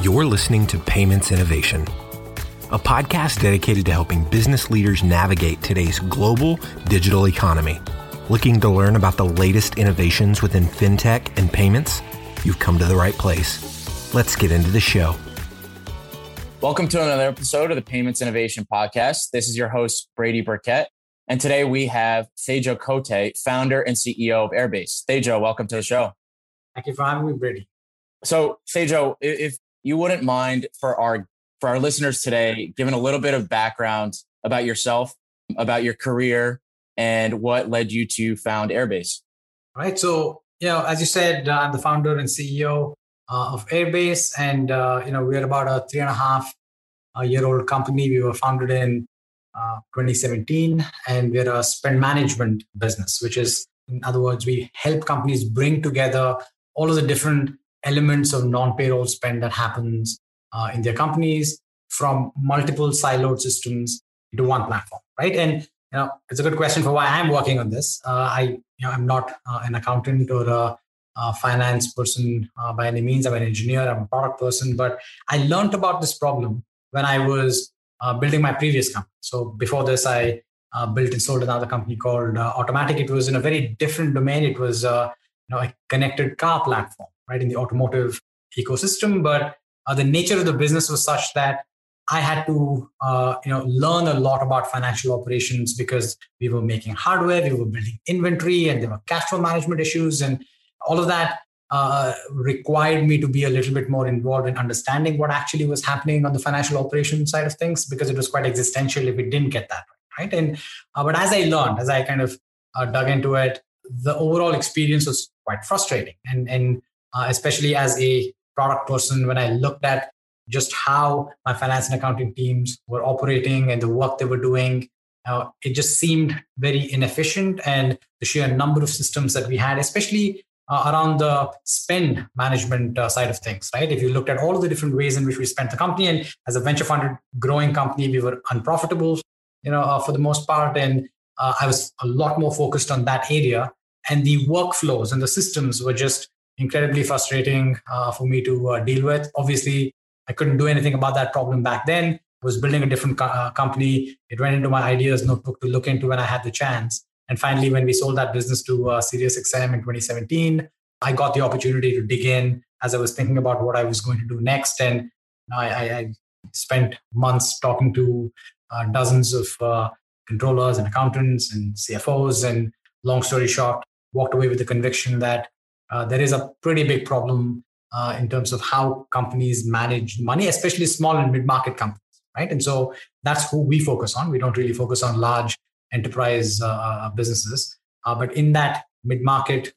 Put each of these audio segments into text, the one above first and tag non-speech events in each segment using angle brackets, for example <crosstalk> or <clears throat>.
You're listening to Payments Innovation, a podcast dedicated to helping business leaders navigate today's global digital economy. Looking to learn about the latest innovations within fintech and payments? You've come to the right place. Let's get into the show. Welcome to another episode of the Payments Innovation Podcast. This is your host, Brady Burkett. And today we have Tejo Kote, founder and CEO of Airbase. Tejo, welcome to the show. Thank you for having me, Brady. So, Tejo, if you wouldn't mind for our for our listeners today, giving a little bit of background about yourself, about your career, and what led you to found Airbase. All right. So, you know, as you said, uh, I'm the founder and CEO uh, of Airbase, and uh, you know, we're about a three and a half uh, year old company. We were founded in uh, 2017, and we're a spend management business, which is, in other words, we help companies bring together all of the different elements of non-payroll spend that happens uh, in their companies from multiple siloed systems into one platform, right? And you know, it's a good question for why I'm working on this. Uh, I, you know, I'm not uh, an accountant or a, a finance person uh, by any means. I'm an engineer. I'm a product person, but I learned about this problem when I was uh, building my previous company. So before this, I uh, built and sold another company called Automatic. It was in a very different domain. It was you know a connected car platform right, in the automotive ecosystem. But uh, the nature of the business was such that I had to, uh, you know, learn a lot about financial operations because we were making hardware, we were building inventory, and there were cash flow management issues, and all of that uh, required me to be a little bit more involved in understanding what actually was happening on the financial operations side of things because it was quite existential if we didn't get that right. And uh, but as I learned, as I kind of uh, dug into it, the overall experience was quite frustrating, and and uh, especially as a product person, when I looked at just how my finance and accounting teams were operating and the work they were doing, uh, it just seemed very inefficient. And the sheer number of systems that we had, especially uh, around the spend management uh, side of things, right? If you looked at all of the different ways in which we spent the company, and as a venture funded growing company, we were unprofitable, you know, uh, for the most part. And uh, I was a lot more focused on that area. And the workflows and the systems were just incredibly frustrating uh, for me to uh, deal with. Obviously, I couldn't do anything about that problem back then. I was building a different co- uh, company. It went into my ideas notebook to look into when I had the chance. And finally, when we sold that business to uh, SiriusXM in 2017, I got the opportunity to dig in as I was thinking about what I was going to do next. And I, I, I spent months talking to uh, dozens of uh, controllers and accountants and CFOs. And long story short, walked away with the conviction that uh, there is a pretty big problem uh, in terms of how companies manage money, especially small and mid market companies, right? And so that's who we focus on. We don't really focus on large enterprise uh, uh businesses, uh, but in that mid market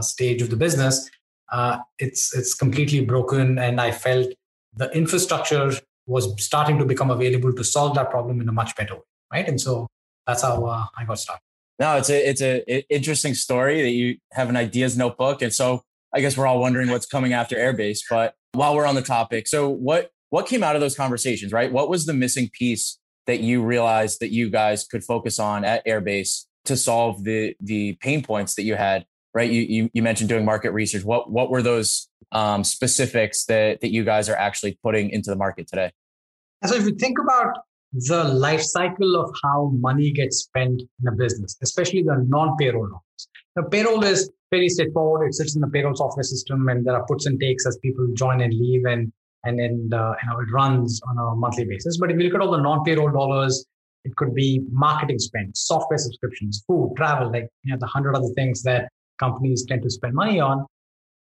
stage of the business, it's it's completely broken, and I felt the infrastructure was starting to become available to solve that problem in a much better way, right? And so that's how I got started. No, it's a it's a interesting story that you have an ideas notebook, and so I guess we're all wondering what's coming after Airbase. But while we're on the topic, so what what came out of those conversations, right? What was the missing piece that you realized that you guys could focus on at Airbase to solve the the pain points that you had, right? You you, you mentioned doing market research. What what were those um, specifics that that you guys are actually putting into the market today? So if you think about the life cycle of how money gets spent in a business, especially the non-payroll loans. The payroll is very straightforward. It sits in the payroll software system, and there are puts and takes as people join and leave, and and then uh, you know it runs on a monthly basis. But if you look at all the non-payroll dollars, it could be marketing spend, software subscriptions, food, travel, like you know the hundred other things that companies tend to spend money on.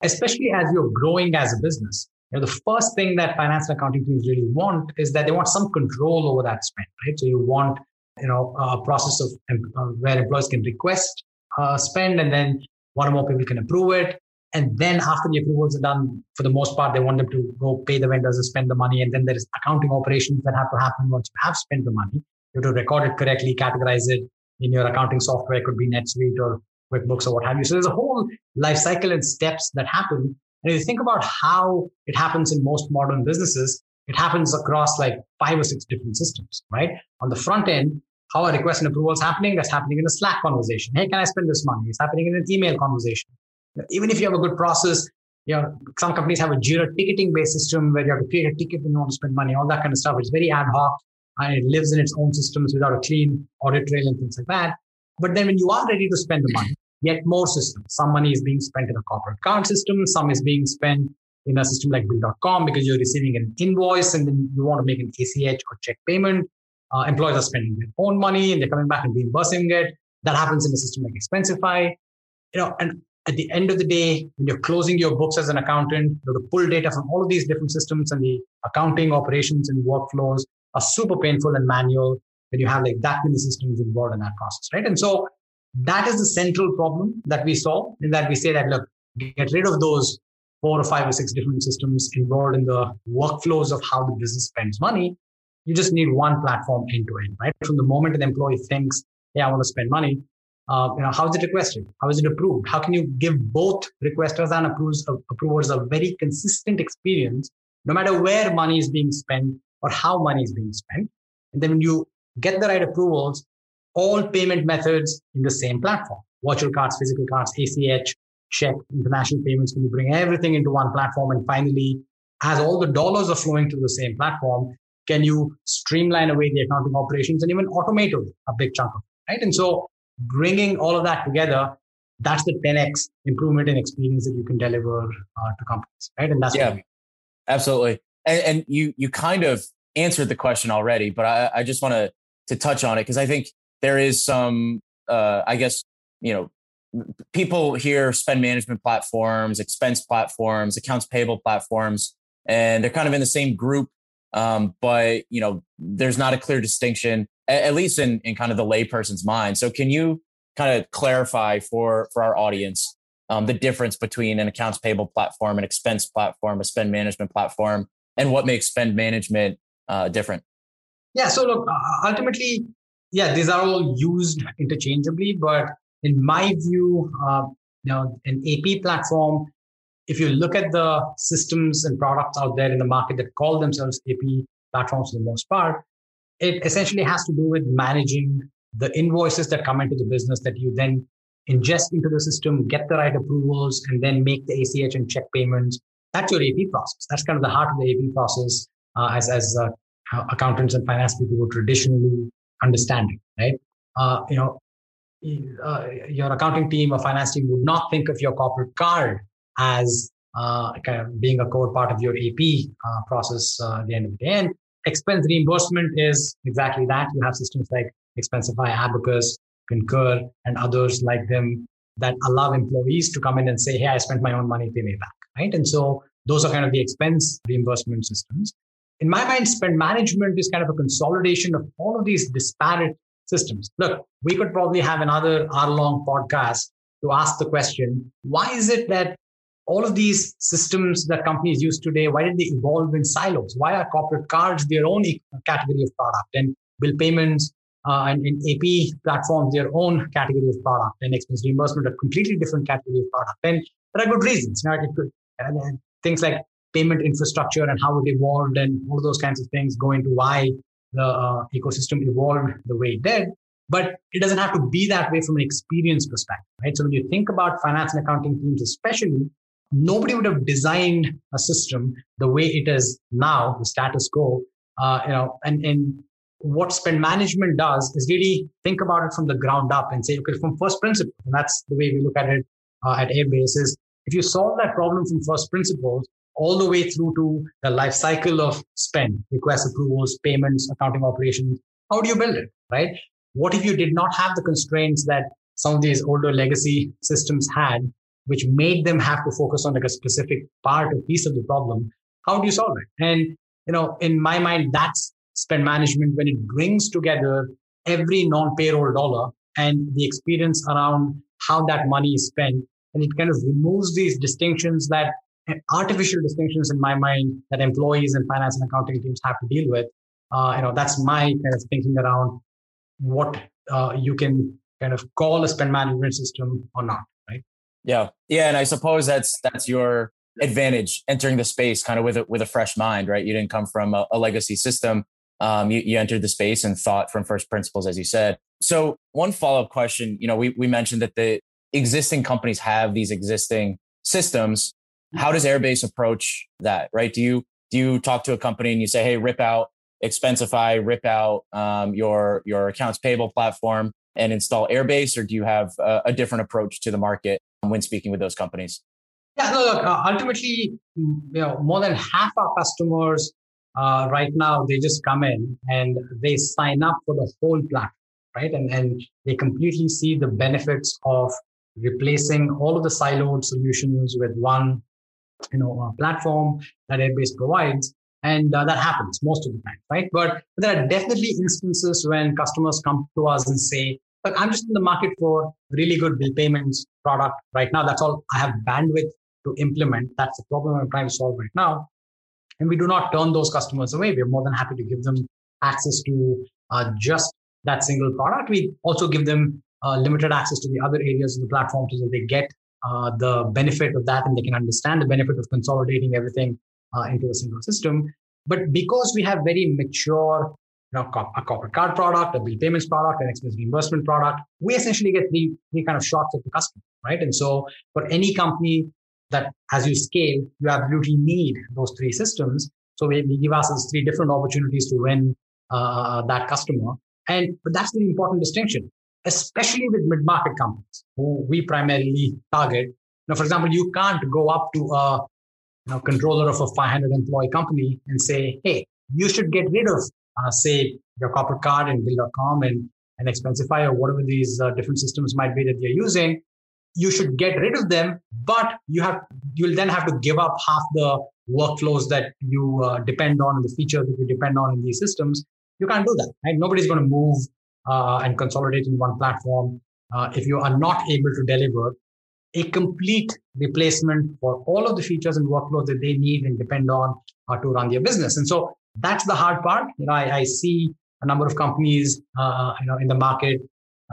Especially as you're growing as a business, you know, the first thing that finance and accounting teams really want is that they want some control over that spend, right? So you want, you know, a process of uh, where employees can request uh, spend and then one or more people can approve it. And then after the approvals are done, for the most part, they want them to go pay the vendors and spend the money. And then there is accounting operations that have to happen once you have spent the money. You have to record it correctly, categorize it in your accounting software. It could be NetSuite or QuickBooks or what have you. So there's a whole life cycle and steps that happen and if you think about how it happens in most modern businesses, it happens across like five or six different systems, right? On the front end, how a request and approval is happening, that's happening in a Slack conversation. Hey, can I spend this money? It's happening in an email conversation. Even if you have a good process, you know, some companies have a Jira ticketing based system where you have to create a ticket when you want to spend money, all that kind of stuff. It's very ad hoc and it lives in its own systems without a clean audit trail and things like that. But then when you are ready to spend the money, yet more systems. Some money is being spent in a corporate card system. Some is being spent in a system like Bill.com because you're receiving an invoice and then you want to make an ACH or check payment. Uh, employees are spending their own money and they're coming back and reimbursing it. That happens in a system like Expensify. You know, and at the end of the day, when you're closing your books as an accountant, you know, to pull data from all of these different systems and the accounting operations and workflows are super painful and manual when you have like that many systems involved in that process, right? And so that is the central problem that we solve in that we say that, look, get rid of those four or five or six different systems involved in the workflows of how the business spends money. You just need one platform end to end, right? From the moment an employee thinks, hey, I want to spend money, uh, you know, how is it requested? How is it approved? How can you give both requesters and approvers, approvers a very consistent experience, no matter where money is being spent or how money is being spent? And then when you get the right approvals, all payment methods in the same platform, virtual cards, physical cards, ACH, check, international payments, when you bring everything into one platform and finally, as all the dollars are flowing to the same platform, can you streamline away the accounting operations and even automate a big chunk of it, right? And so bringing all of that together, that's the 10x improvement in experience that you can deliver uh, to companies, right? And that's yeah, absolutely. And, and, you you kind of answered the question already, but I, I just want to to touch on it because I think there is some, uh, I guess, you know, people hear spend management platforms, expense platforms, accounts payable platforms, and they're kind of in the same group. Um, but you know, there's not a clear distinction, at, at least in, in kind of the layperson's mind. So can you kind of clarify for for our audience um, the difference between an accounts payable platform, an expense platform, a spend management platform, and what makes spend management uh, different? Yeah. So look, ultimately, yeah, these are all used interchangeably, but in my view, uh, you know, an AP platform, if you look at the systems and products out there in the market that call themselves AP platforms for the most part, it essentially has to do with managing the invoices that come into the business that you then ingest into the system, get the right approvals, and then make the ACH and check payments. That's your AP process. That's kind of the heart of the AP process, uh, as as uh, accountants and finance people would traditionally understanding, right? Uh, you know, uh, your accounting team or finance team would not think of your corporate card as uh, kind of being a core part of your AP uh, process uh, at the end of the day. And expense reimbursement is exactly that. You have systems like Expensify, Abacus, Concur, and others like them that allow employees to come in and say, "Hey, I spent my own money, pay me back." Right, and so those are kind of the expense reimbursement systems in my mind, spend management is kind of a consolidation of all of these disparate systems. Look, we could probably have another hour long podcast to ask the question why is it that all of these systems that companies use today, why did they evolve in silos? Why are corporate cards their own category of product and bill payments uh, and, and AP platforms their own category of product and expense reimbursement a completely different category of product? And there are good reasons. You know, could, and things like payment infrastructure and how it evolved and all those kinds of things go into why the uh, ecosystem evolved the way it did. But it doesn't have to be that way from an experience perspective, right? So when you think about finance and accounting teams, especially, nobody would have designed a system the way it is now, the status quo. Uh, you know, and and what spend management does is really think about it from the ground up and say, okay, from first principles. And that's the way we look at it uh, at Airbase. Is if you solve that problem from first principles, all the way through to the life cycle of spend, request approvals, payments, accounting operations. How do you build it, right? What if you did not have the constraints that some of these older legacy systems had, which made them have to focus on like a specific part or piece of the problem? How do you solve it? And, you know, in my mind, that's spend management when it brings together every non-payroll dollar and the experience around how that money is spent. And it kind of removes these distinctions that artificial distinctions in my mind that employees and finance and accounting teams have to deal with. Uh, you know, that's my kind of thinking around what uh, you can kind of call a spend management system or not, right? Yeah, yeah, and I suppose that's that's your advantage entering the space kind of with a, with a fresh mind, right? You didn't come from a, a legacy system. Um, you, you entered the space and thought from first principles, as you said. So, one follow up question, you know, we we mentioned that the existing companies have these existing systems How does Airbase approach that? Right? Do you do you talk to a company and you say, "Hey, rip out Expensify, rip out um, your your accounts payable platform and install Airbase, or do you have a, a different approach to the market when speaking with those companies? Yeah, no, look, uh, ultimately, mm, you know, more than half our customers uh, right now they just come in and they sign up for the whole platform, right? And and they completely see the benefits of replacing all of the siloed solutions with one, you know, uh, platform that Airbase provides. And uh, that happens most of the time, right? But there are definitely instances when customers come to us and say, "Look, I'm just in the market for really good bill payments product right now. That's all I have bandwidth to implement. That's the problem I'm trying to solve right now." And we do not turn those customers away. We're more than happy to give them access to uh, just that single product. We also give them uh, limited access to the other areas of the platform so that they get uh, the benefit of that and they can understand the benefit of consolidating everything uh, into a single system. But because we have very mature, you know, a corporate card product, a bill payments product, an expense reimbursement product, we essentially get three, three kind of shots at the customer, right? And so for any company that as you scale, you absolutely need those three systems. So we, we give ourselves three different opportunities to win uh, that customer. And but that's the important distinction, especially with mid-market companies who we primarily target. Now, for example, you can't go up to a you know, controller of a 500 employee company and say, hey, you should get rid of, uh, say, your corporate card and bill.com and, and Expensify or whatever these uh, different systems might be that you're using. You should get rid of them, but you have you'll then have to give up half the workflows that you uh, depend on and the features that you depend on in these systems. You can't do that. Right? Nobody's going to move uh, and consolidate in one platform uh, if you are not able to deliver a complete replacement for all of the features and workflows that they need and depend on uh, to run their business. And so that's the hard part. You know, I, I see a number of companies, uh, you know, in the market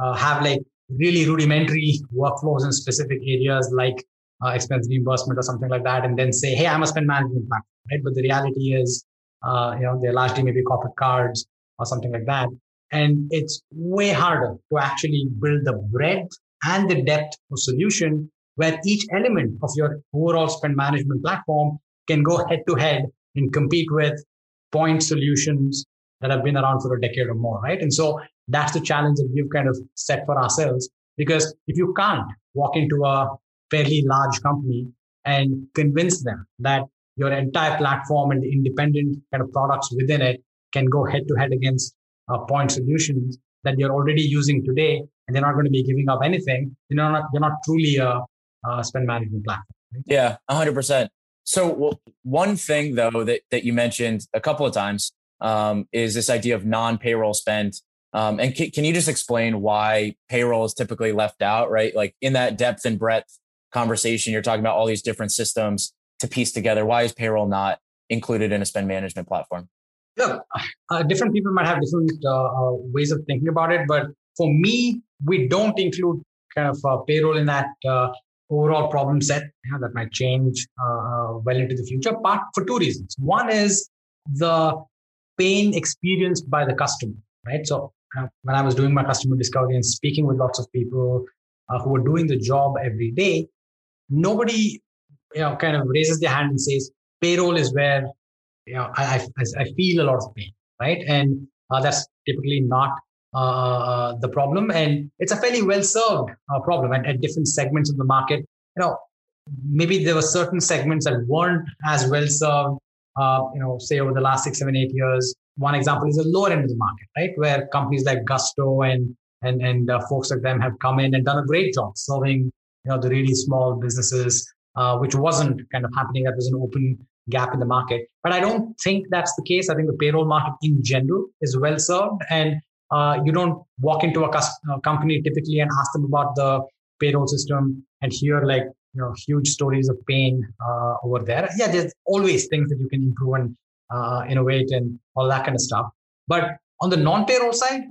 uh, have like really rudimentary workflows in specific areas like uh, expense reimbursement or something like that, and then say, "Hey, I'm a spend management platform," right? But the reality is, uh, you know, they're largely maybe corporate cards or something like that, and it's way harder to actually build the breadth and the depth of solution where each element of your overall spend management platform can go head to head and compete with point solutions that have been around for a decade or more, right? And so that's the challenge that we've kind of set for ourselves. Because if you can't walk into a fairly large company and convince them that your entire platform and the independent kind of products within it can go head to head against uh, point solutions, that you're already using today and they're not going to be giving up anything, you're not, you're not truly a, a spend management platform. Right? Yeah, 100%. So well, one thing though that, that you mentioned a couple of times um, is this idea of non-payroll spend. Um, and can, can you just explain why payroll is typically left out, right? Like in that depth and breadth conversation, you're talking about all these different systems to piece together. Why is payroll not included in a spend management platform? Look, uh, different people might have different uh, uh, ways of thinking about it, but for me, we don't include kind of uh, payroll in that uh, overall problem set know, that might change well into the future. Part for two reasons. One is the pain experienced by the customer, right? So when I was doing my customer discovery and speaking with lots of people who were doing the job every day, nobody you know kind of raises their hand and says payroll is where you know, I, I, I feel a lot of pain, right? And uh, that's typically not uh, uh, the problem. And it's a fairly well served uh, problem at, at different segments of the market. You know, maybe there were certain segments that weren't as well served, uh, you know, say over the last six, seven, eight years. One example is the lower end of the market, right? Where companies like Gusto and and and uh, folks like them have come in and done a great job serving, you know, the really small businesses, which wasn't kind of happening. That was an open gap in the market. But I don't think that's the case. I think the payroll market in general is well served. And uh, you don't walk into a uh, company typically and ask them about the payroll system and hear like you know huge stories of pain uh, over there. Yeah, there's always things that you can improve and uh, innovate and all that kind of stuff. But on the non-payroll side,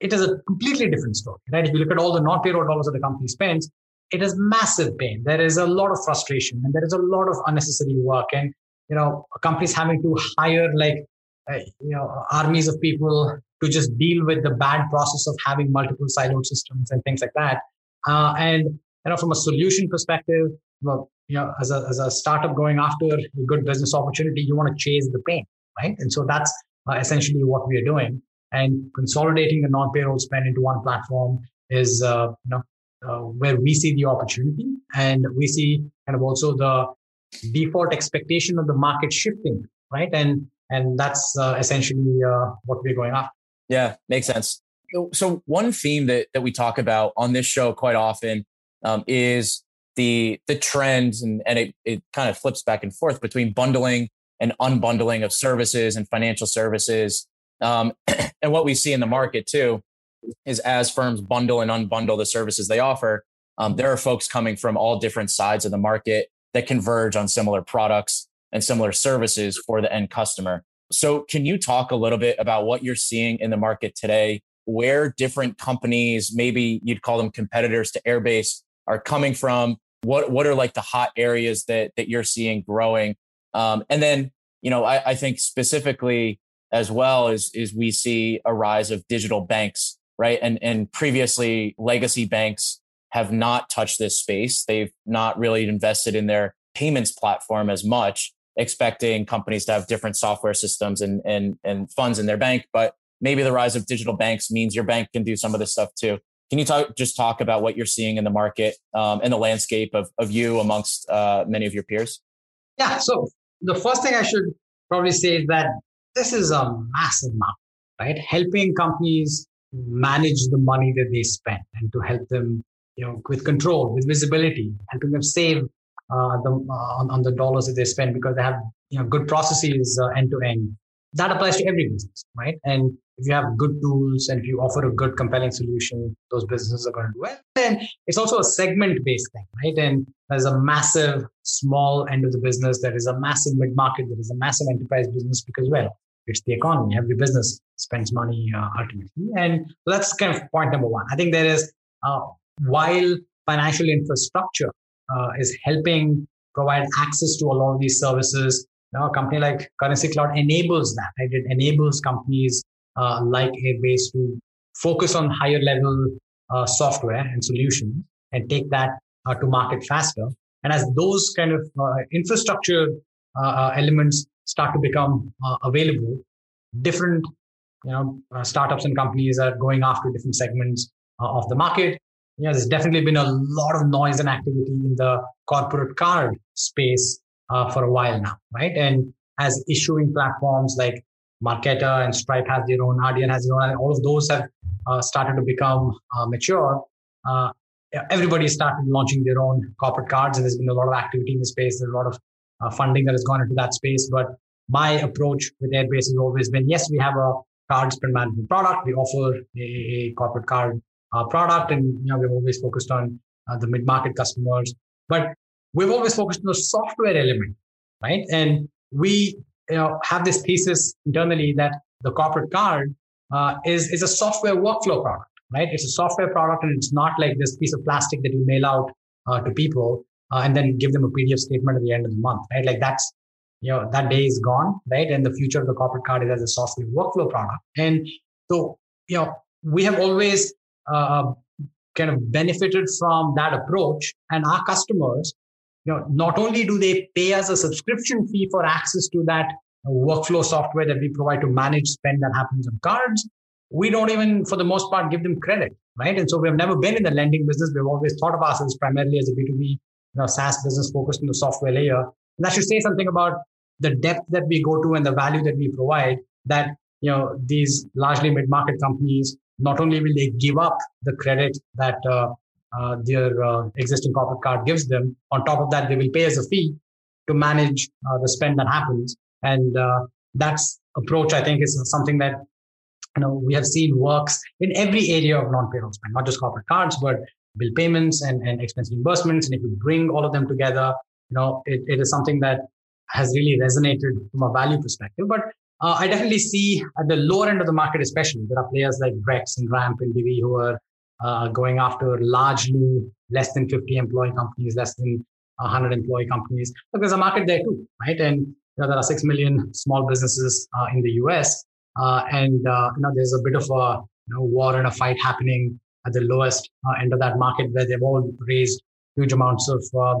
it is a completely different story, right? If you look at all the non-payroll dollars that the company spends, it is massive pain. There is a lot of frustration and there is a lot of unnecessary work. And, you know, companies having to hire like, uh, you know, armies of people to just deal with the bad process of having multiple siloed systems and things like that. Uh, and you know, from a solution perspective, well, you know, as a, as a startup going after a good business opportunity, you want to chase the pain, right? And so that's uh, essentially what we are doing. And consolidating the non-payroll spend into one platform is, uh, you know, uh, where we see the opportunity, and we see kind of also the default expectation of the market shifting, right? And and that's uh, essentially uh, what we're going after. Yeah, makes sense. So one theme that that we talk about on this show quite often um, is the the trends, and and it it kind of flips back and forth between bundling and unbundling of services and financial services. Um, <clears throat> and what we see in the market too is as firms bundle and unbundle the services they offer, um, there are folks coming from all different sides of the market that converge on similar products and similar services for the end customer. So, can you talk a little bit about what you're seeing in the market today? Where different companies, maybe you'd call them competitors to Airbase, are coming from? What what are like the hot areas that that you're seeing growing? Um, and then, you know, I, I think specifically as well is is we see a rise of digital banks, right? And and previously legacy banks have not touched this space. They've not really invested in their payments platform as much, expecting companies to have different software systems and and and funds in their bank. But maybe the rise of digital banks means your bank can do some of this stuff too. Can you talk just talk about what you're seeing in the market um, and the landscape of of you amongst uh, many of your peers? Yeah. So the first thing I should probably say is that this is a massive market, right? Helping companies manage the money that they spend and to help them, you know, with control, with visibility, helping them save uh, the, uh, on, on, the dollars that they spend because they have, you know, good processes uh, end to end. That applies to every business, right? And if you have good tools and if you offer a good compelling solution those businesses are going to do well and it's also a segment based thing right and there's a massive small end of the business there is a massive mid market there is a massive enterprise business because well it's the economy every business spends money uh, ultimately and that's kind of point number one i think there is uh, while financial infrastructure uh, is helping provide access to a lot of these services now, a company like Currency Cloud enables that. Right? It enables companies uh, like Airbase to focus on higher level uh, software and solutions and take that uh, to market faster. And as those kind of infrastructure elements start to become available, different you know startups and companies are going after different segments of the market. You know, there's definitely been a lot of noise and activity in the corporate card space for a while now, right? And as issuing platforms like Marqeta and Stripe has their own, Adyen has their own, and all of those have uh, started to become uh, mature. Uh, everybody started launching their own corporate cards, and there's been a lot of activity in the space. There's a lot of uh, funding that has gone into that space. But my approach with Airbase has always been yes, we have a card spend management product. We offer a, corporate card uh, product, and you know we've always focused on uh, the mid market customers. But we've always focused on the software element, right? And we you know have this thesis internally that the corporate card uh, is is a software workflow product, right? It's a software product, and it's not like this piece of plastic that you mail out uh, to people uh, and then give them a PDF statement at the end of the month, right? Like that's you know that day is gone, right? And the future of the corporate card is as a software workflow product, and so you know we have always uh, kind of benefited from that approach, and our customers you know, not only do they pay us a subscription fee for access to that workflow software that we provide to manage spend that happens on cards, we don't even, for the most part, give them credit, right? And so we've never been in the lending business. We've always thought of ourselves primarily as a B2B, you know, SaaS business focused on the software layer. And that should say something about the depth that we go to and the value that we provide that, you know, these largely mid-market companies, not only will they give up the credit that uh, uh, their uh, existing corporate card gives them. On top of that, they will pay us a fee to manage uh, the spend that happens. And uh, that's approach, I think, is something that you know we have seen works in every area of non-payroll spend, not just corporate cards, but bill payments and, and expense reimbursements. And if you bring all of them together, you know, it, it is something that has really resonated from a value perspective. But uh, I definitely see at the lower end of the market, especially, there are players like Brex and Ramp and Divvy who are uh, going after largely less than 50 employee companies, less than 100 employee companies. But there's a market there too, right? And you know, there are 6 million small businesses uh, in the US. Uh, and uh, you know, there's a bit of a you know, war and a fight happening at the lowest uh, end of that market where they've all raised huge amounts of uh,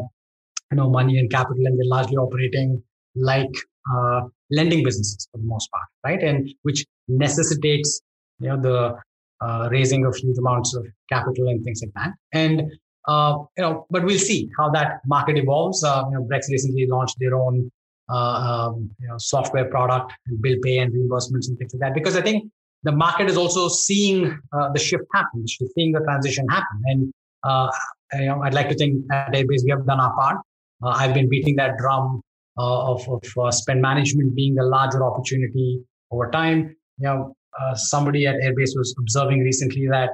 you know money and capital, and they're largely operating like uh, lending businesses for the most part, right? And which necessitates you know the uh, raising of huge amounts of capital and things like that. And uh, you know, but we'll see how that market evolves. Uh, you know, Brex recently launched their own um, you know software product, and bill pay and reimbursements and things like that. Because I think the market is also seeing uh, the shift happen, seeing the transition happen. And uh, you know, I'd like to think at Airbase we have done our part. I've been beating that drum of, of spend management being a larger opportunity over time. You know, uh, somebody at Airbase was observing recently that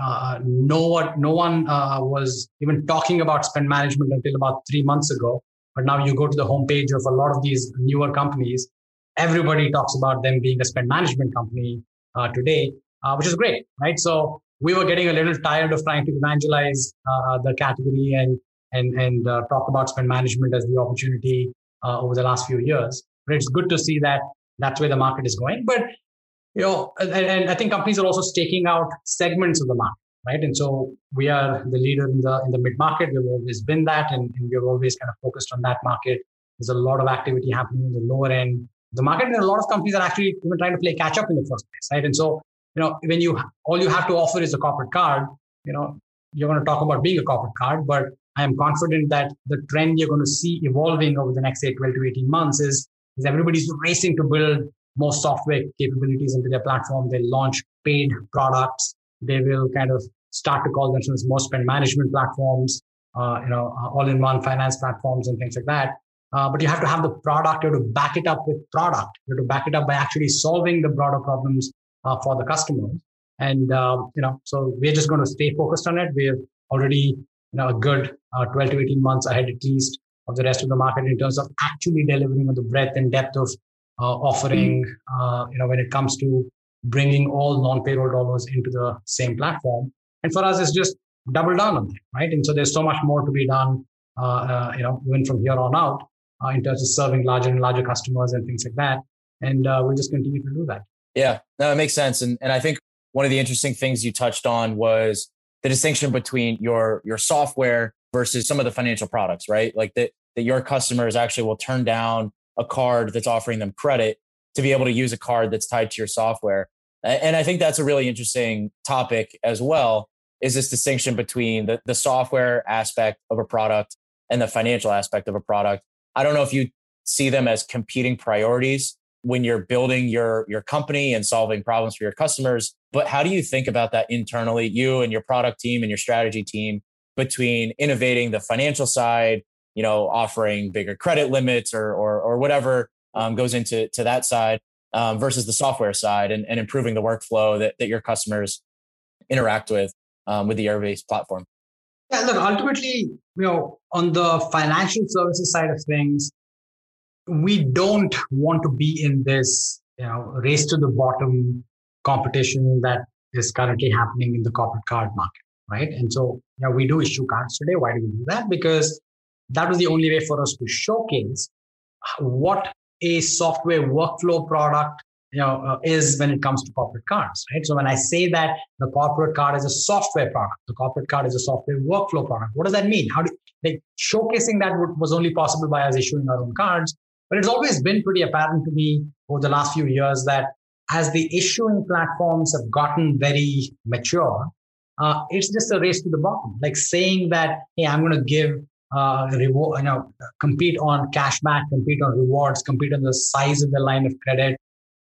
uh, no one, no one uh, was even talking about spend management until about three months ago. But now you go to the homepage of a lot of these newer companies, everybody talks about them being a spend management company uh, today, uh, which is great, right? So we were getting a little tired of trying to evangelize uh, the category and and and talk about spend management as the opportunity over the last few years. But it's good to see that that's where the market is going. But you know, and, and I think companies are also staking out segments of the market, right? And so we are the leader in the in the mid market. We've always been that, and, and we've always kind of focused on that market. There's a lot of activity happening in the lower end the market, and a lot of companies are actually even trying to play catch up in the first place, right? And so, you know, when you all you have to offer is a corporate card, you know, you're going to talk about being a corporate card, but I am confident that the trend you're going to see evolving over the next say 12 to 18 months is is everybody's racing to build more software capabilities into their platform. They launch paid products. They will kind of start to call themselves more spend management platforms, uh, you know, uh, all-in-one finance platforms and things like that. Uh, but you have to have the product. You have to back it up with product. You have to back it up by actually solving the broader problems uh, for the customers. And uh, you know, so we're just going to stay focused on it. We're already you know a good uh, 12 to 18 months ahead at least of the rest of the market in terms of actually delivering on the breadth and depth of uh, offering, uh, you know, when it comes to bringing all non-payroll dollars into the same platform. And for us, it's just double down on that, right? And so there's so much more to be done, you know, even from here on out Uh, in terms of serving larger and larger customers and things like that. And uh, we'll just continue to do that. Yeah, no, it makes sense. And and I think one of the interesting things you touched on was the distinction between your your software versus some of the financial products, right? Like that that your customers actually will turn down a card that's offering them credit to be able to use a card that's tied to your software. And I think that's a really interesting topic as well is this distinction between the, the software aspect of a product and the financial aspect of a product. I don't know if you see them as competing priorities when you're building your your company and solving problems for your customers, but how do you think about that internally, you and your product team and your strategy team between innovating the financial side you know, offering bigger credit limits or or, or whatever um, goes into to that side um, versus the software side and, and improving the workflow that, that your customers interact with um, with the Airbase platform. Yeah, look, ultimately, you know, on the financial services side of things, we don't want to be in this, you know, race to the bottom competition that is currently happening in the corporate card market, right? And so, you know, we do issue cards today. Why do we do that? Because that was the only way for us to showcase what a software workflow product you know uh, is when it comes to corporate cards right so when i say that the corporate card is a software product the corporate card is a software workflow product what does that mean how do like showcasing that was only possible by us issuing our own cards but it's always been pretty apparent to me over the last few years that as the issuing platforms have gotten very mature uh, it's just a race to the bottom like saying that hey i'm going to give uh, reward, you know, compete on cashback, compete on rewards, compete on the size of the line of credit.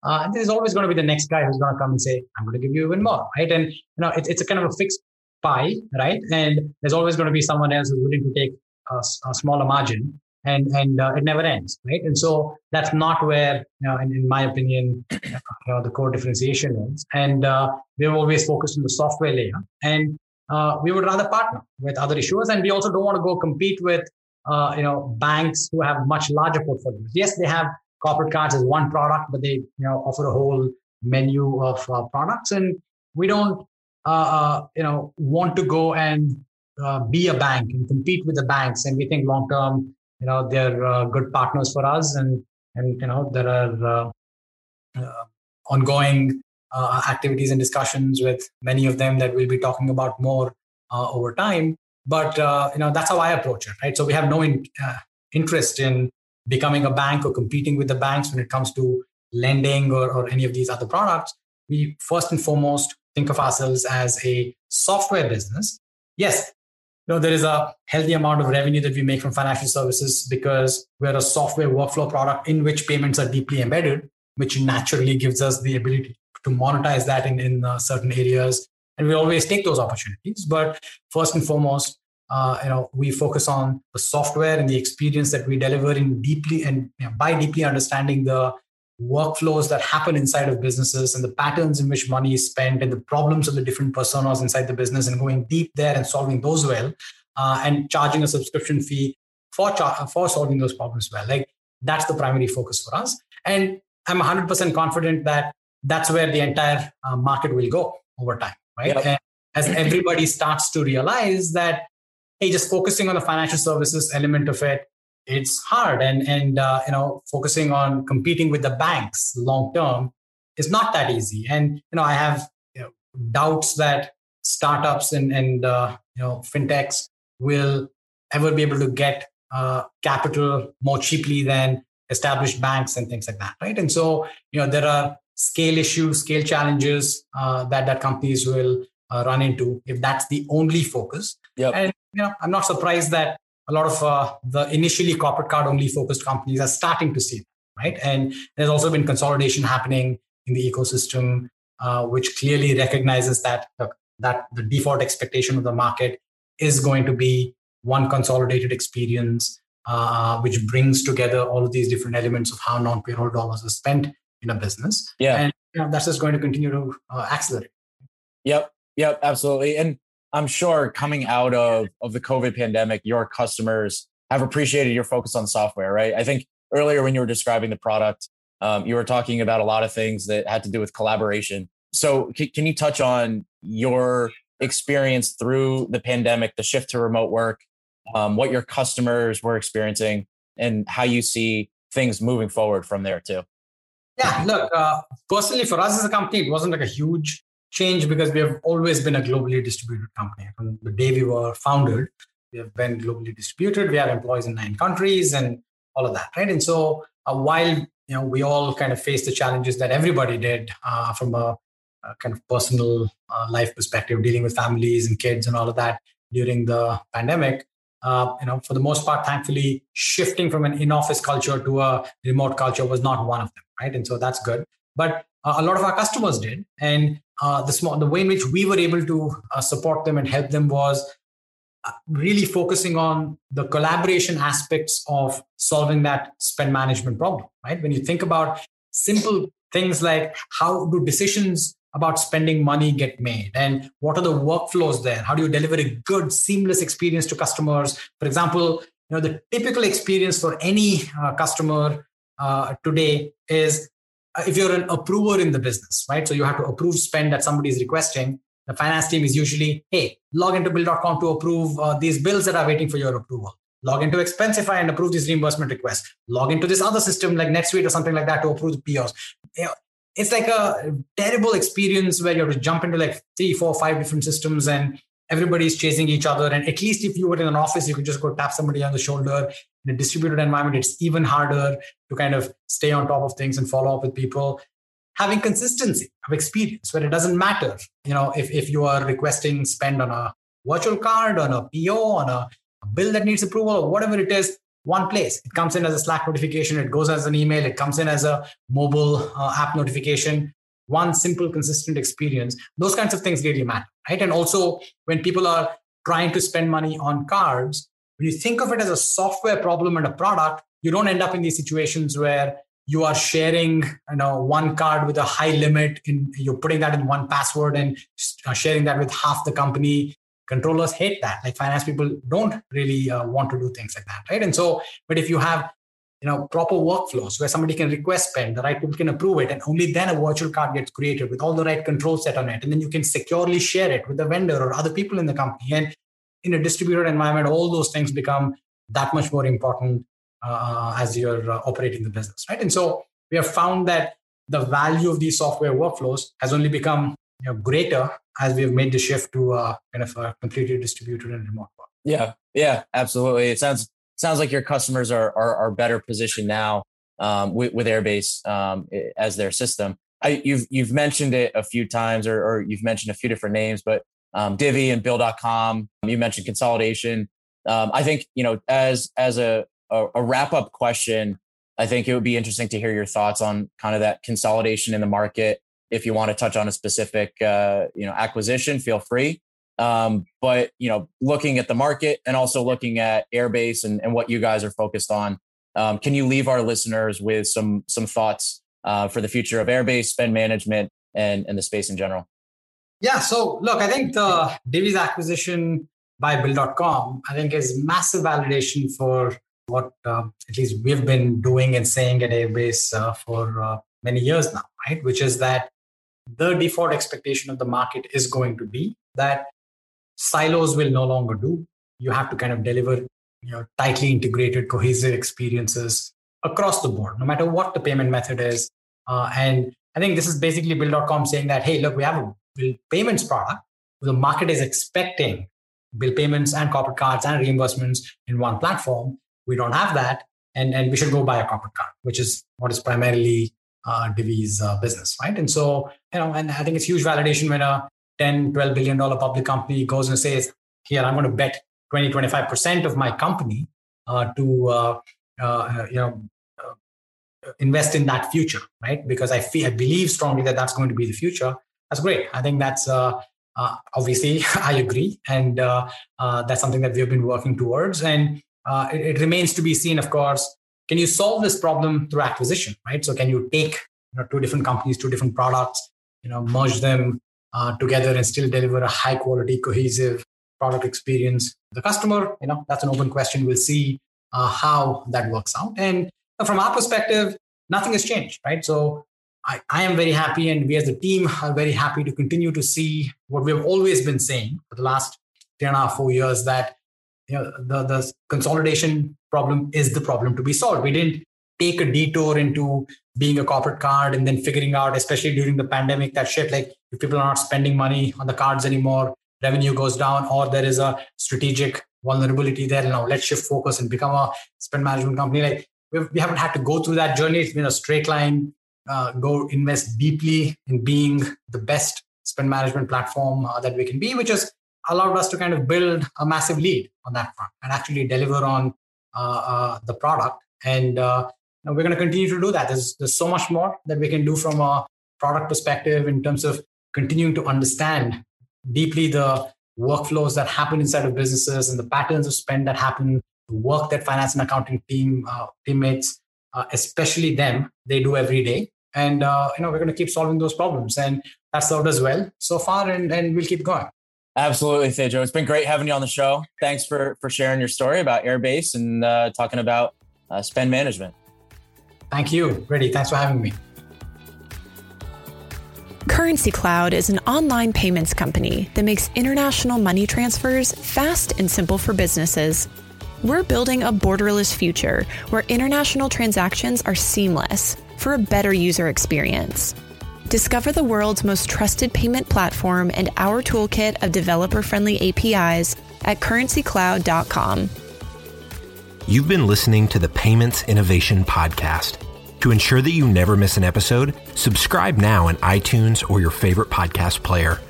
Uh, and there's always going to be the next guy who's going to come and say, I'm going to give you even more, right? And, you know, it, it's a kind of a fixed pie, right? And there's always going to be someone else who's willing to take a, a smaller margin and, and uh, it never ends, right? And so that's not where, you know, in, in my opinion, you know, the core differentiation is. And uh, we've always focused on the software layer. And uh, we would rather partner with other issuers. And we also don't want to go compete with, uh, you know, banks who have much larger portfolios. Yes, they have corporate cards as one product, but they, you know, offer a whole menu of uh, products. And we don't, uh, uh, you know, want to go and uh, be a bank and compete with the banks. And we think long term, you know, they're good partners for us. And, and, you know, there are ongoing uh, activities and discussions with many of them that we'll be talking about more uh, over time. but uh, you know that's how I approach it, right? So we have no in, uh, interest in becoming a bank or competing with the banks when it comes to lending or, or any of these other products. We first and foremost think of ourselves as a software business. Yes, you know, there is a healthy amount of revenue that we make from financial services because we're a software workflow product in which payments are deeply embedded, which naturally gives us the ability to monetize that in, in uh, certain areas. And we always take those opportunities. But first and foremost, uh, you know, we focus on the software and the experience that we deliver in deeply and you know, by deeply understanding the workflows that happen inside of businesses and the patterns in which money is spent and the problems of the different personas inside the business and going deep there and solving those well uh, and charging a subscription fee for char- for solving those problems well. Like that's the primary focus for us. And i'm 100% confident that that's where the entire uh, market will go over time right? Yep. and as everybody starts to realize that hey just focusing on the financial services element of it it's hard. And and uh, you know focusing on competing with the banks long term is not that easy. And you know i have you know, doubts that startups and and uh, you know fintechs will ever be able to get uh, capital more cheaply than established banks and things like that right? And so you know there are scale issues scale challenges uh, that that companies will uh, run into if that's the only focus. Yep. and you know i'm not surprised that a lot of uh, the initially corporate card only focused companies are starting to see that, right? And there's also been consolidation happening in the ecosystem, uh, which clearly recognizes that that the default expectation of the market is going to be one consolidated experience, uh, which brings together all of these different elements of how non-payroll dollars are spent in a business. Yeah, and you know, that's just going to continue to uh, accelerate. Yep, yep, absolutely. And I'm sure coming out of, of the COVID pandemic, your customers have appreciated your focus on software, right? I think earlier when you were describing the product, um, you were talking about a lot of things that had to do with collaboration. So, c- can you touch on your experience through the pandemic, the shift to remote work, um, what your customers were experiencing, and how you see things moving forward from there too? Yeah, look, uh, personally for us as a company, it wasn't like a huge change because we have always been a globally distributed company. From the day we were founded, we have been globally distributed. We have employees in nine countries and all of that, right? And so uh, while you know we all kind of faced the challenges that everybody did uh, from a, a, kind of personal uh, life perspective, dealing with families and kids and all of that during the pandemic. Uh, you know, for the most part, thankfully, shifting from an in-office culture to a remote culture was not one of them, right? And so that's good. But a lot of our customers did, and uh, the small the way in which we were able to uh, support them and help them was uh, really focusing on the collaboration aspects of solving that spend management problem right? When you think about simple things like how do decisions about spending money get made? And what are the workflows there? How do you deliver a good seamless experience to customers? For example you know the typical experience for any uh, customer uh, today is if you're an approver in the business, right? So you have to approve spend that somebody is requesting. The finance team is usually, hey, log into bill.com to approve uh, these bills that are waiting for your approval. Log into Expensify and approve these reimbursement requests. Log into this other system like NetSuite or something like that to approve the POs. It's like a terrible experience where you have to jump into like three, four, five different systems and everybody's chasing each other. And at least if you were in an office, you could just go tap somebody on the shoulder in a distributed environment, it's even harder to kind of stay on top of things and follow up with people. Having consistency of experience where it doesn't matter, you know, if, if you are requesting spend on a virtual card, on a PO, on a, bill that needs approval, or whatever it is, one place. It comes in as a Slack notification, it goes as an email, it comes in as a mobile uh, app notification. One simple, consistent experience. Those kinds of things really matter, right? And also, when people are trying to spend money on cards, when you think of it as a software problem and a product, you don't end up in these situations where you are sharing you know one card with a high limit in you're putting that in 1Password and uh, sharing that with half the company. Controllers hate that. Like finance people don't really uh, want to do things like that right? And so but if you have you know proper workflows where somebody can request spend the right people can approve it and only then a virtual card gets created with all the right controls set on it and then you can securely share it with the vendor or other people in the company and in a distributed environment, all those things become that much more important uh, as you're uh, operating the business, right? And so we have found that the value of these software workflows has only become you know, greater as we have made the shift to uh, kind of a completely distributed and remote work. Yeah, yeah, absolutely. It sounds sounds like your customers are are, are better positioned now um, with, with Airbase um, as their system. I, you've you've mentioned it a few times, or, or you've mentioned a few different names, but um, Divvy and Bill.com. You mentioned consolidation. Um, I think you know as as a a, a wrap up question. I think it would be interesting to hear your thoughts on kind of that consolidation in the market. If you want to touch on a specific uh, you know acquisition, feel free. Um, but you know, looking at the market and also looking at Airbase and, and what you guys are focused on, um, can you leave our listeners with some some thoughts uh, for the future of Airbase spend management and and the space in general? Yeah. So look, I think the Divvy's acquisition by Bill.com, I think is massive validation for what uh, at least we've been doing and saying at Airbase uh, for uh, many years now, right? Which is that the default expectation of the market is going to be that silos will no longer do. You have to kind of deliver you know, tightly integrated, cohesive experiences across the board, no matter what the payment method is. Uh, and I think this is basically Bill.com saying that, hey, look, we have a bill payments product. The market is expecting bill payments and corporate cards and reimbursements in one platform. We don't have that. And, and we should go buy a corporate card, which is what is primarily uh, Divvy's uh, business, right? And so, you know, and I think it's huge validation when a 10, 12 billion dollar public company goes and says, here, I'm going to bet 20, 25% of my company uh, to, uh, uh, you know, uh, invest in that future, right? Because I feel, I believe strongly that that's going to be the future. That's great. I think that's, uh, uh, obviously, <laughs> I agree. And that's something that we've been working towards. And it, it remains to be seen, of course, can you solve this problem through acquisition, right? So can you take you know, two different companies, two different products, you know, merge them, uh, together and still deliver a high quality, cohesive product experience. to The customer, you know, that's an open question. We'll see uh, how that works out. And from our perspective, nothing has changed, right? So I, I am very happy, and we as a team are very happy to continue to see what we've always been saying for the last three and a half, four years that you know, the, the consolidation problem is the problem to be solved. We didn't take a detour into being a corporate card and then figuring out, especially during the pandemic, that shit, like if people are not spending money on the cards anymore, revenue goes down, or there is a strategic vulnerability there. Now let's shift focus and become a spend management company. Like we haven't had to go through that journey. It's been a straight line. Uh, go invest deeply in being the best spend management platform uh, that we can be, which has allowed us to kind of build a massive lead on that front and actually deliver on uh, uh the product. And uh, we're going to continue to do that. There's, there's so much more that we can do from a product perspective in terms of continuing to understand deeply the workflows that happen inside of businesses and the patterns of spend that happen, the work that finance and accounting team uh, teammates, especially them, they do every day. And uh, you know, we're going to keep solving those problems, and that's served us well so far, and, and we'll keep going. Absolutely, Thejo. It's been great having you on the show. Thanks for for sharing your story about Airbase and uh, talking about uh, spend management. Thank you, Reddy. Thanks for having me. Currency Cloud is an online payments company that makes international money transfers fast and simple for businesses. We're building a borderless future where international transactions are seamless for a better user experience. Discover the world's most trusted payment platform and our toolkit of developer friendly APIs at currencycloud.com. You've been listening to the Payments Innovation Podcast. To ensure that you never miss an episode, subscribe now in iTunes or your favorite podcast player.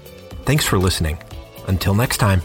Thanks for listening. Until next time.